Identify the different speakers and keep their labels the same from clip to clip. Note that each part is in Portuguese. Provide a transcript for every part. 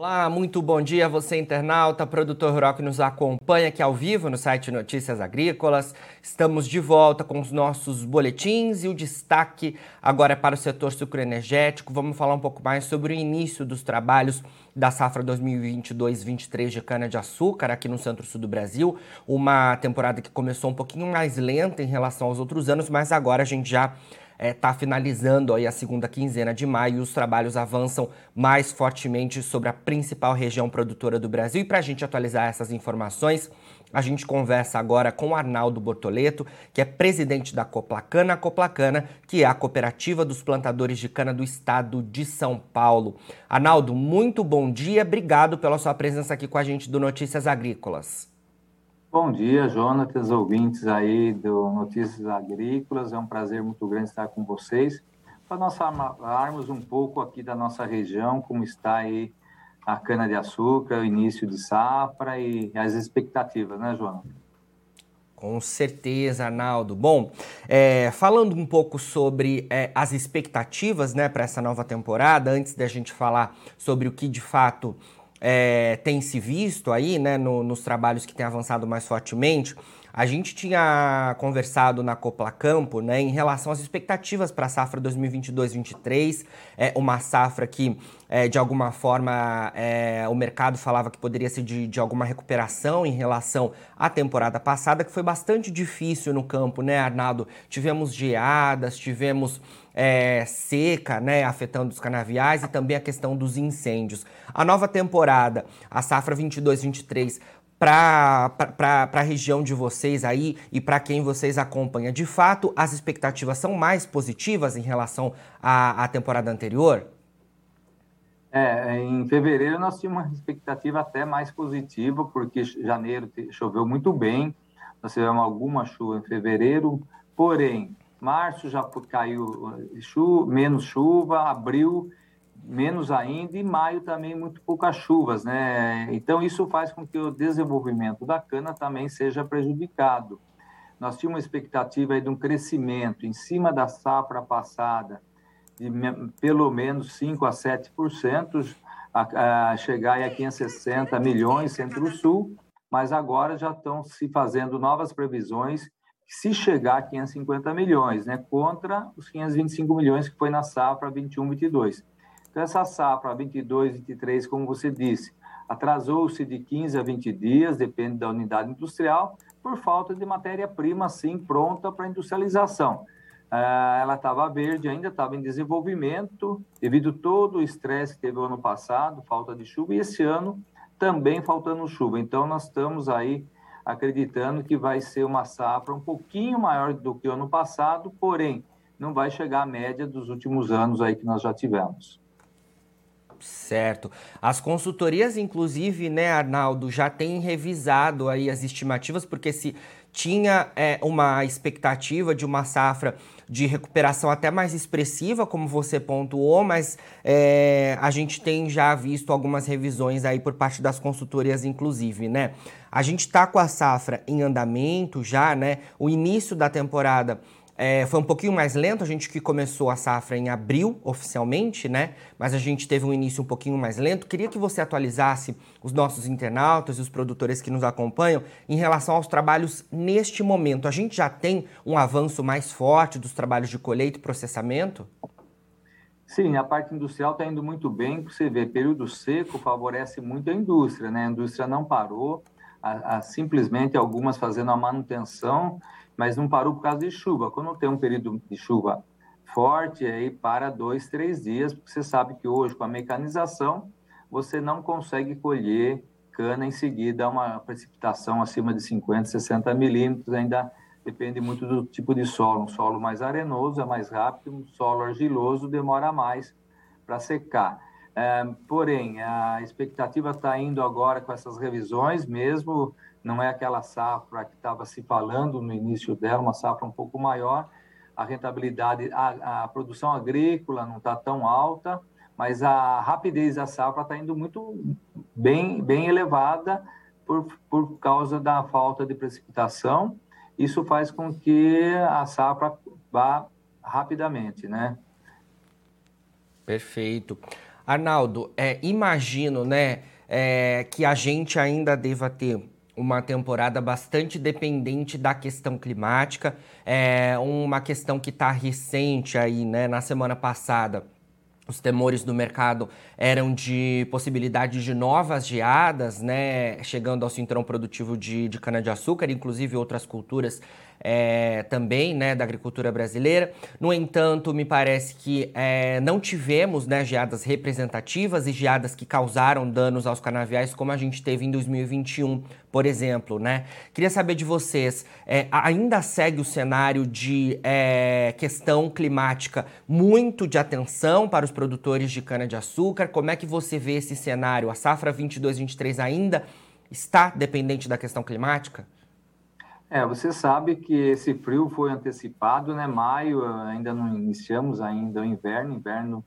Speaker 1: Olá, muito bom dia você internauta, produtor rural que nos acompanha aqui ao vivo no site Notícias Agrícolas. Estamos de volta com os nossos boletins e o destaque agora é para o setor sucroenergético. Vamos falar um pouco mais sobre o início dos trabalhos da safra 2022-23 de cana-de-açúcar aqui no centro-sul do Brasil. Uma temporada que começou um pouquinho mais lenta em relação aos outros anos, mas agora a gente já está é, tá finalizando aí a segunda quinzena de maio e os trabalhos avançam mais fortemente sobre a principal região produtora do Brasil. E para a gente atualizar essas informações, a gente conversa agora com Arnaldo Bortoleto, que é presidente da Coplacana, a Coplacana, que é a cooperativa dos plantadores de cana do estado de São Paulo. Arnaldo, muito bom dia, obrigado pela sua presença aqui com a gente do Notícias Agrícolas.
Speaker 2: Bom dia, Jonatas, ouvintes aí do Notícias Agrícolas. É um prazer muito grande estar com vocês para nós falarmos um pouco aqui da nossa região, como está aí a cana-de-açúcar, o início de safra e as expectativas, né, João?
Speaker 1: Com certeza, Arnaldo. Bom, é, falando um pouco sobre é, as expectativas né, para essa nova temporada, antes da gente falar sobre o que de fato é, tem se visto aí, né, no, nos trabalhos que têm avançado mais fortemente, a gente tinha conversado na Copla Campo, né, em relação às expectativas para a safra 2022-23, é uma safra que, é, de alguma forma, é, o mercado falava que poderia ser de, de alguma recuperação em relação à temporada passada, que foi bastante difícil no campo, né, Arnaldo? Tivemos geadas, tivemos é, seca, né, afetando os canaviais e também a questão dos incêndios. A nova temporada, a safra 22-23, para a região de vocês aí e para quem vocês acompanham, de fato, as expectativas são mais positivas em relação à, à temporada anterior?
Speaker 2: É, em fevereiro nós tínhamos uma expectativa até mais positiva, porque janeiro choveu muito bem, nós tivemos alguma chuva em fevereiro, porém, Março já caiu eh, chuva, menos chuva, abril menos ainda e maio também muito poucas chuvas, né? Então isso faz com que o desenvolvimento da cana também seja prejudicado. Nós tínhamos uma expectativa de um crescimento em cima da safra passada de pelo menos 5 a 7%, a, a chegar a 560 milhões centro-sul, mas agora já estão se fazendo novas previsões se chegar a 550 milhões, né, contra os 525 milhões que foi na safra 21-22. Então, essa safra 22-23, como você disse, atrasou-se de 15 a 20 dias, depende da unidade industrial, por falta de matéria-prima, sim, pronta para industrialização. Uh, ela estava verde, ainda estava em desenvolvimento, devido todo o estresse que teve o ano passado, falta de chuva, e esse ano também faltando chuva. Então, nós estamos aí acreditando que vai ser uma safra um pouquinho maior do que o ano passado, porém, não vai chegar à média dos últimos anos aí que nós já tivemos.
Speaker 1: Certo. As consultorias, inclusive, né, Arnaldo, já têm revisado aí as estimativas, porque se tinha é, uma expectativa de uma safra de recuperação até mais expressiva, como você pontuou, mas é, a gente tem já visto algumas revisões aí por parte das consultorias, inclusive, né? A gente está com a safra em andamento já, né? O início da temporada é, foi um pouquinho mais lento, a gente que começou a safra em abril, oficialmente, né? Mas a gente teve um início um pouquinho mais lento. Queria que você atualizasse os nossos internautas e os produtores que nos acompanham em relação aos trabalhos neste momento. A gente já tem um avanço mais forte dos trabalhos de colheita e processamento?
Speaker 2: Sim, a parte industrial está indo muito bem. Você vê, período seco favorece muito a indústria, né? A indústria não parou, a, a, simplesmente algumas fazendo a manutenção mas não parou por causa de chuva. Quando tem um período de chuva forte, aí para dois, três dias, porque você sabe que hoje, com a mecanização, você não consegue colher cana em seguida, uma precipitação acima de 50, 60 milímetros, ainda depende muito do tipo de solo. Um solo mais arenoso é mais rápido, um solo argiloso demora mais para secar. É, porém, a expectativa está indo agora com essas revisões mesmo, não é aquela safra que estava se falando no início dela, uma safra um pouco maior. A rentabilidade, a, a produção agrícola não está tão alta, mas a rapidez da safra está indo muito bem, bem elevada por, por causa da falta de precipitação. Isso faz com que a safra vá rapidamente, né?
Speaker 1: Perfeito. Arnaldo, é, imagino, né, é, que a gente ainda deva ter uma temporada bastante dependente da questão climática, é uma questão que está recente aí, né? Na semana passada, os temores do mercado eram de possibilidade de novas geadas, né, chegando ao cinturão produtivo de, de cana-de-açúcar, inclusive outras culturas é, também né, da agricultura brasileira. No entanto, me parece que é, não tivemos né, geadas representativas e geadas que causaram danos aos canaviais, como a gente teve em 2021, por exemplo. Né? Queria saber de vocês, é, ainda segue o cenário de é, questão climática muito de atenção para os produtores de cana-de-açúcar? Como é que você vê esse cenário? A safra 22-23 ainda está dependente da questão climática?
Speaker 2: É, você sabe que esse frio foi antecipado, né? Maio, ainda não iniciamos ainda o inverno, inverno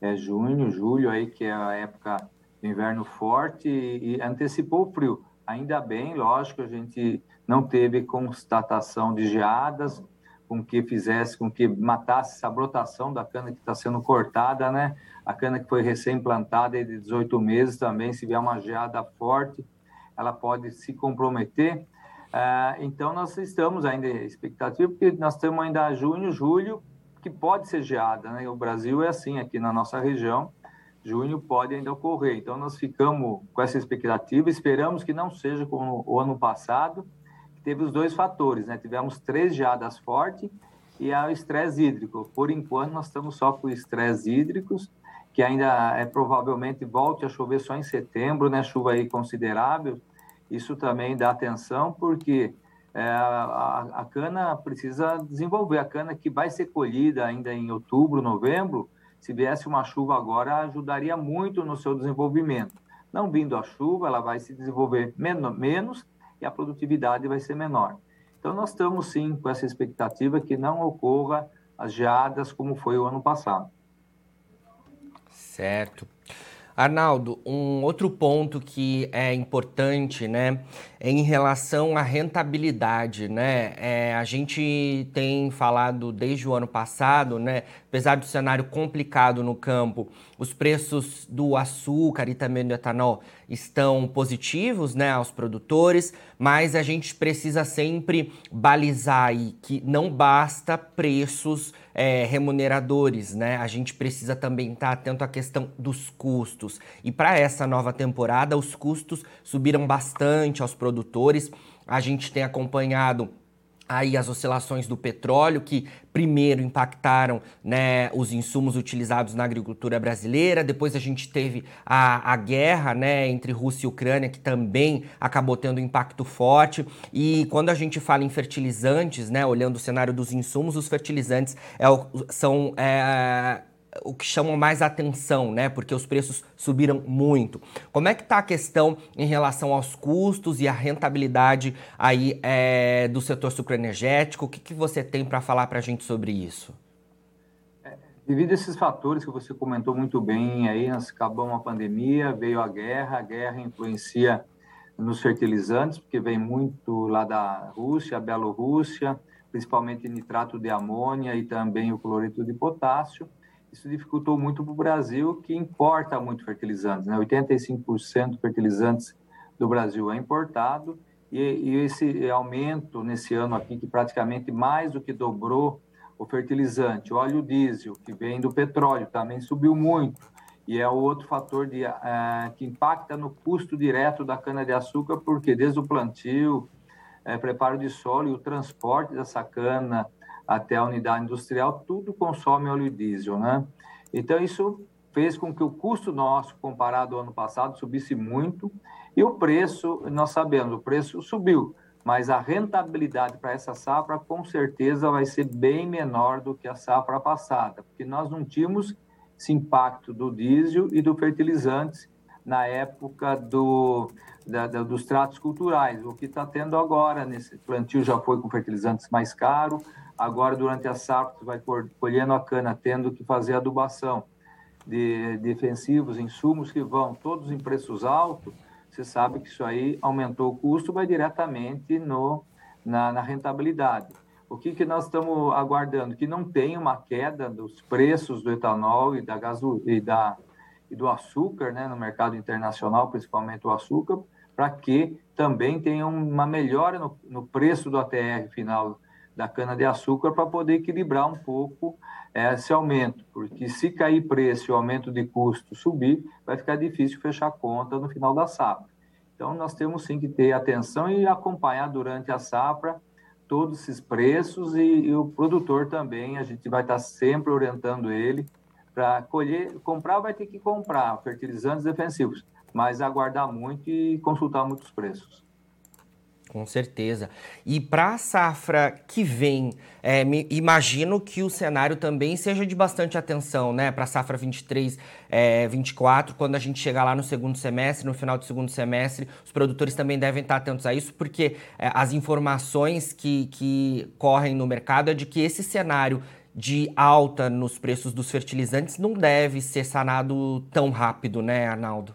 Speaker 2: é junho, julho aí que é a época do inverno forte e, e antecipou o frio. Ainda bem, lógico, a gente não teve constatação de geadas, com que fizesse, com que matasse essa brotação da cana que está sendo cortada, né? A cana que foi recém-plantada de 18 meses também, se vier uma geada forte, ela pode se comprometer. Uh, então, nós estamos ainda em expectativa, porque nós temos ainda junho, julho, que pode ser geada, né? O Brasil é assim, aqui na nossa região, junho pode ainda ocorrer. Então, nós ficamos com essa expectativa, esperamos que não seja como o ano passado, que teve os dois fatores, né? Tivemos três geadas fortes e o estresse hídrico. Por enquanto, nós estamos só com estresse hídricos, que ainda é provavelmente volte a chover só em setembro, né? Chuva aí considerável, isso também dá atenção, porque é, a, a, cana precisa desenvolver. A cana que vai ser colhida ainda em outubro, novembro, se viesse uma chuva agora, ajudaria muito no seu desenvolvimento. Não vindo a chuva, ela vai se desenvolver menos, menos e a produtividade vai ser menor. Então, nós estamos sim com essa expectativa que não ocorra as geadas como foi o ano passado.
Speaker 1: Certo. Arnaldo, um outro ponto que é importante, né, em relação à rentabilidade, né? É, a gente tem falado desde o ano passado, né, apesar do cenário complicado no campo, os preços do açúcar e também do etanol estão positivos, né, aos produtores, mas a gente precisa sempre balizar aí que não basta preços é, remuneradores, né? A gente precisa também estar atento à questão dos custos. E para essa nova temporada, os custos subiram bastante aos produtores. A gente tem acompanhado aí as oscilações do petróleo que primeiro impactaram né, os insumos utilizados na agricultura brasileira, depois a gente teve a, a guerra né, entre Rússia e Ucrânia que também acabou tendo um impacto forte. E quando a gente fala em fertilizantes, né, olhando o cenário dos insumos, os fertilizantes é, são é, o que chamam mais atenção, né? Porque os preços subiram muito. Como é que está a questão em relação aos custos e a rentabilidade aí é, do setor sucroenergético? O que, que você tem para falar para a gente sobre isso?
Speaker 2: É, devido a esses fatores que você comentou muito bem, aí nós acabamos a pandemia, veio a guerra, a guerra influencia nos fertilizantes, porque vem muito lá da Rússia, Bielorrússia, principalmente nitrato de amônia e também o cloreto de potássio isso dificultou muito para o Brasil, que importa muito fertilizantes. Né? 85% dos fertilizantes do Brasil é importado, e, e, esse aumento nesse ano aqui, que praticamente mais do que dobrou o fertilizante, o óleo diesel, que vem do petróleo, também subiu muito, e é outro fator de, uh, que impacta no custo direto da cana-de-açúcar, porque desde o plantio, uh, preparo de solo e o transporte dessa cana, até a unidade industrial, tudo consome óleo diesel, né? Então, isso fez com que o custo nosso, comparado ao ano passado, subisse muito, e o preço, nós sabemos, o preço subiu, mas a rentabilidade para essa safra, com certeza, vai ser bem menor do que a safra passada, porque nós não tínhamos esse impacto do diesel e do fertilizantes na época do, da, da, dos tratos culturais. O que está tendo agora nesse plantio já foi com fertilizantes mais caros, Agora, durante a safra, vai colhendo a cana, tendo que fazer adubação de defensivos, insumos que vão todos em preços altos. Você sabe que isso aí aumentou o custo, vai diretamente no, na, na rentabilidade. O que, que nós estamos aguardando? Que não tenha uma queda dos preços do etanol e da, gaso, e da, e do açúcar, né, no mercado internacional, principalmente o açúcar, para que também tenha uma melhora no, no, preço do ATR final da cana-de-açúcar para poder equilibrar um pouco é, esse aumento, porque se cair preço e o aumento de custo subir, vai ficar difícil fechar conta no final da safra. Então, nós temos sim que ter atenção e acompanhar durante a safra todos esses preços e, e o produtor também, a gente vai estar sempre orientando ele para colher, comprar vai ter que comprar fertilizantes defensivos, mas aguardar muito e consultar muitos preços.
Speaker 1: Com certeza. E para a safra que vem, é, me, imagino que o cenário também seja de bastante atenção, né? Para a safra 23, é, 24, quando a gente chegar lá no segundo semestre, no final do segundo semestre, os produtores também devem estar atentos a isso, porque é, as informações que, que correm no mercado é de que esse cenário de alta nos preços dos fertilizantes não deve ser sanado tão rápido, né, Arnaldo?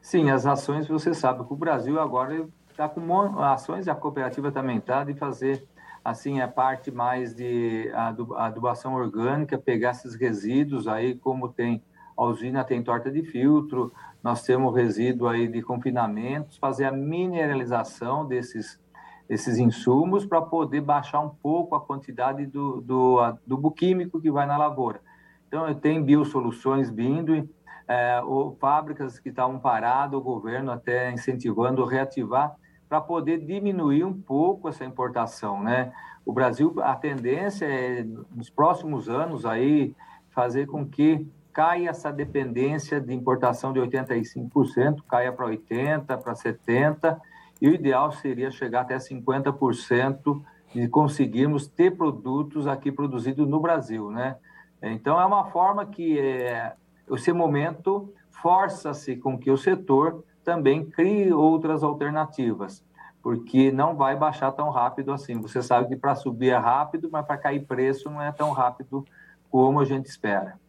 Speaker 2: Sim, as ações, você sabe que o Brasil agora está com ações, a cooperativa também está, de fazer assim a parte mais de adubação orgânica, pegar esses resíduos aí, como tem a usina tem torta de filtro, nós temos resíduo aí de confinamentos, fazer a mineralização desses esses insumos para poder baixar um pouco a quantidade do, do, do químico que vai na lavoura. Então, tem biosoluções vindo, é, ou fábricas que estavam paradas, o governo até incentivando reativar para poder diminuir um pouco essa importação, né? O Brasil, a tendência é, nos próximos anos, aí, fazer com que caia essa dependência de importação de 85%, caia para 80%, para 70%, e o ideal seria chegar até 50% de conseguirmos ter produtos aqui produzidos no Brasil, né? Então, é uma forma que é, esse momento força-se com que o setor também crie outras alternativas, porque não vai baixar tão rápido assim. Você sabe que para subir é rápido, mas para cair preço não é tão rápido como a gente espera.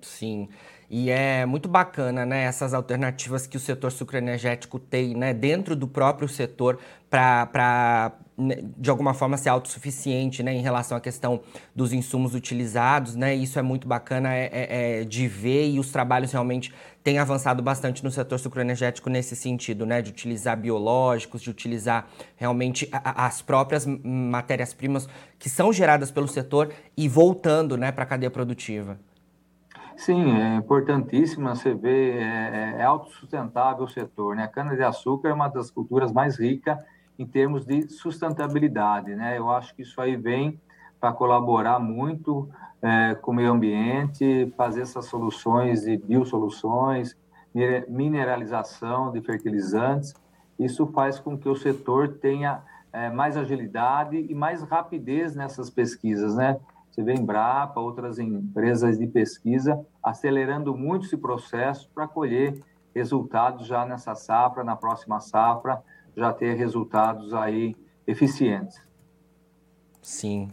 Speaker 1: Sim. E é muito bacana, né, essas alternativas que o setor sucroenergético tem, né, dentro do próprio setor para né, de alguma forma ser autossuficiente, né, em relação à questão dos insumos utilizados, né, isso é muito bacana é, é, é de ver e os trabalhos realmente têm avançado bastante no setor sucroenergético nesse sentido, né, de utilizar biológicos, de utilizar realmente as próprias matérias-primas que são geradas pelo setor e voltando, né, para a cadeia produtiva.
Speaker 2: Sim, é importantíssimo você ver, é, é, é autossustentável o setor, né? A cana-de-açúcar é uma das culturas mais ricas em termos de sustentabilidade, né? Eu acho que isso aí vem para colaborar muito é, com o meio ambiente, fazer essas soluções de biosoluções, mineralização de fertilizantes. Isso faz com que o setor tenha é, mais agilidade e mais rapidez nessas pesquisas, né? Você vê Embrapa, outras empresas de pesquisa acelerando muito esse processo para colher resultados já nessa safra, na próxima safra, já ter resultados aí eficientes.
Speaker 1: Sim.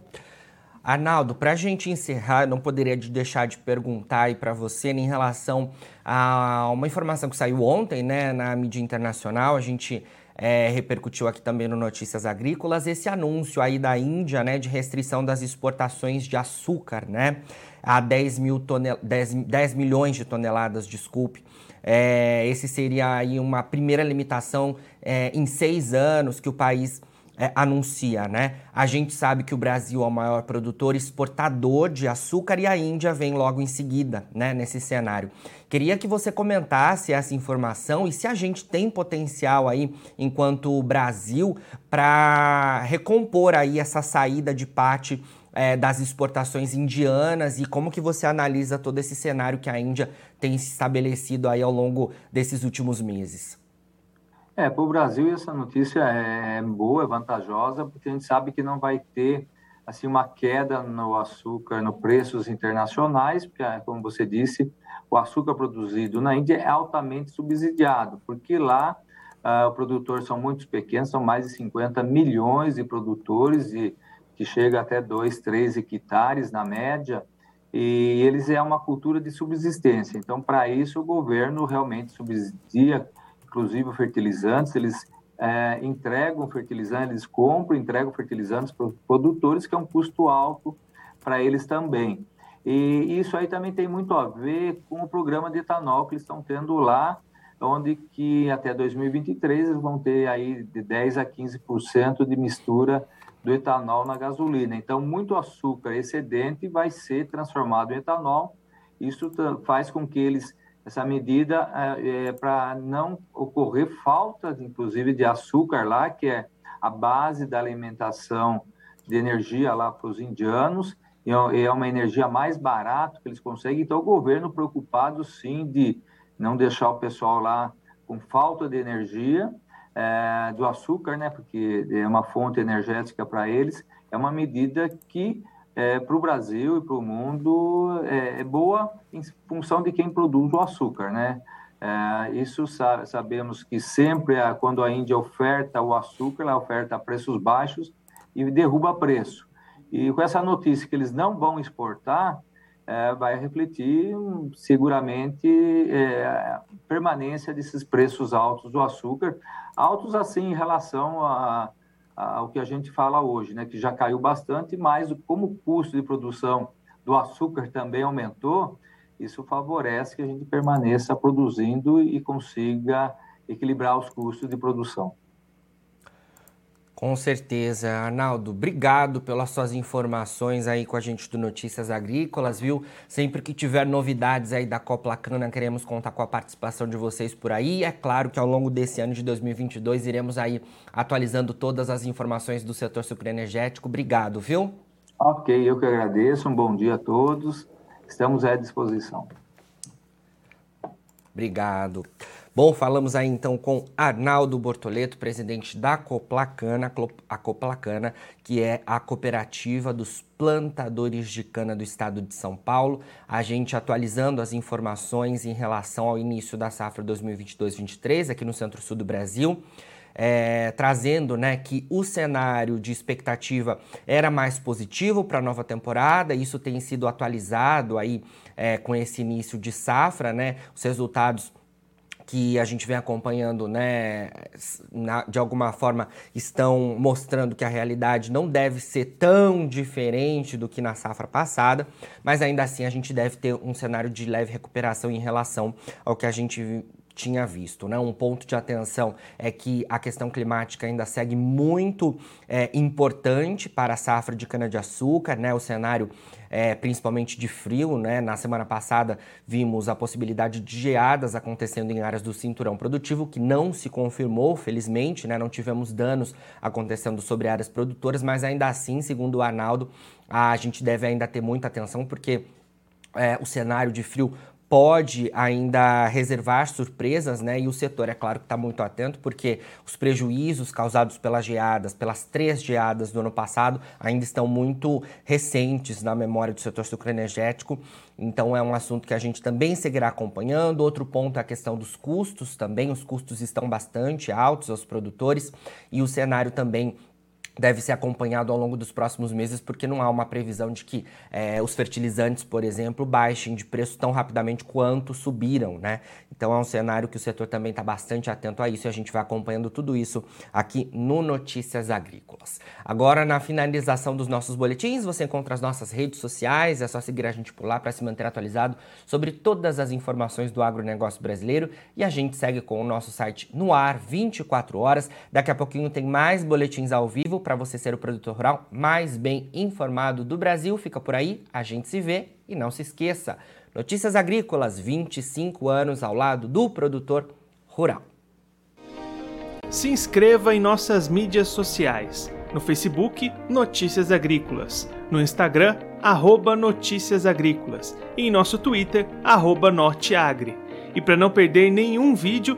Speaker 1: Arnaldo, para a gente encerrar, não poderia deixar de perguntar aí para você em relação a uma informação que saiu ontem, né, na mídia internacional. A gente é, repercutiu aqui também no Notícias Agrícolas esse anúncio aí da Índia, né, de restrição das exportações de açúcar, né, a 10, mil tonel 10, 10 milhões de toneladas, desculpe. É, esse seria aí uma primeira limitação é, em seis anos que o país é, anuncia, né? A gente sabe que o Brasil é o maior produtor exportador de açúcar e a Índia vem logo em seguida, né, nesse cenário. Queria que você comentasse essa informação e se a gente tem potencial aí, enquanto Brasil, para recompor aí essa saída de parte é, das exportações indianas e como que você analisa todo esse cenário que a Índia tem se estabelecido aí ao longo desses últimos meses.
Speaker 2: É, para o Brasil essa notícia é boa, é vantajosa, porque a gente sabe que não vai ter assim uma queda no açúcar, no preços internacionais, porque como você disse, o açúcar produzido na Índia é altamente subsidiado, porque lá uh, os produtores são muito pequenos, são mais de 50 milhões de produtores e que chega até 2, 3 hectares na média, e eles é uma cultura de subsistência. Então, para isso o governo realmente subsidia inclusive fertilizantes, eles é, entregam fertilizantes, eles compram, entregam fertilizantes para os produtores, que é um custo alto para eles também. E isso aí também tem muito a ver com o programa de etanol que eles estão tendo lá, onde que até 2023 eles vão ter aí de 10 a 15% de mistura do etanol na gasolina. Então, muito açúcar excedente vai ser transformado em etanol. Isso faz com que eles essa medida é, é para não ocorrer falta, inclusive, de açúcar lá, que é a base da alimentação de energia lá para os indianos, e é, é uma energia mais barata que eles conseguem. Então, o governo preocupado, sim, de não deixar o pessoal lá com falta de energia, é, do açúcar, né, porque é uma fonte energética para eles, é uma medida que é, para o Brasil e para o mundo é, é, boa em função de quem produz o açúcar, né? É, isso sa sabemos que sempre é quando a Índia oferta o açúcar, ela oferta a preços baixos e derruba preço. E com essa notícia que eles não vão exportar, é, vai refletir seguramente é, permanência desses preços altos do açúcar, altos assim em relação a, ao que a gente fala hoje, né, que já caiu bastante, mas como o custo de produção do açúcar também aumentou, isso favorece que a gente permaneça produzindo e consiga equilibrar os custos de produção.
Speaker 1: Com certeza, Arnaldo. Obrigado pelas suas informações aí com a gente do Notícias Agrícolas, viu? Sempre que tiver novidades aí da Coplacana, queremos contar com a participação de vocês por aí. É claro que ao longo desse ano de 2022 iremos aí atualizando todas as informações do setor sucroenergético. Obrigado, viu?
Speaker 2: Ok, eu que agradeço. Um bom dia a todos. Estamos à disposição.
Speaker 1: Obrigado. Bom, falamos aí então com Arnaldo Bortoleto, presidente da Coplacana, a Coplacana, que é a cooperativa dos plantadores de cana do estado de São Paulo. A gente atualizando as informações em relação ao início da safra 2022-23 aqui no Centro-Sul do Brasil. É, trazendo né, que o cenário de expectativa era mais positivo para a nova temporada, isso tem sido atualizado aí é, com esse início de safra, né, os resultados que a gente vem acompanhando, né, na, de alguma forma estão mostrando que a realidade não deve ser tão diferente do que na safra passada, mas ainda assim a gente deve ter um cenário de leve recuperação em relação ao que a gente tinha visto. Né? Um ponto de atenção é que a questão climática ainda segue muito é, importante para a safra de cana-de-açúcar, né? o cenário é, principalmente de frio. Né? Na semana passada vimos a possibilidade de geadas acontecendo em áreas do cinturão produtivo, que não se confirmou, felizmente, né? não tivemos danos acontecendo sobre áreas produtoras, mas ainda assim, segundo o Arnaldo, a gente deve ainda ter muita atenção, porque é, o cenário de frio pode ainda reservar surpresas, né? E o setor, é claro, que está muito atento, porque os prejuízos causados pelas geadas, pelas três geadas do ano passado, ainda estão muito recentes na memória do setor sucroenergético. Então, é um assunto que a gente também seguirá acompanhando. Outro ponto é a questão dos custos também. Os custos estão bastante altos aos produtores e o cenário também deve ser acompanhado ao longo dos próximos meses, porque não há uma previsão de que é, os fertilizantes, por exemplo, baixem de preço tão rapidamente quanto subiram, né? Então é um cenário que o setor também está bastante atento a isso e a gente vai acompanhando tudo isso aqui no Notícias Agrícolas. Agora, na finalização dos nossos boletins, você encontra as nossas redes sociais, é só seguir a gente por lá para se manter atualizado sobre todas as informações do agronegócio brasileiro e a gente segue com o nosso site no ar 24 horas. Daqui a pouquinho tem mais boletins ao vivo para você ser o produtor rural mais bem informado do Brasil. Fica por aí, a gente se vê e não se esqueça. Notícias Agrícolas, 25 anos ao lado do produtor rural.
Speaker 3: Se inscreva em nossas mídias sociais. No Facebook, Notícias Agrícolas. No Instagram, arroba Notícias Agrícolas. E em nosso Twitter, arroba Norteagri. E para não perder nenhum vídeo,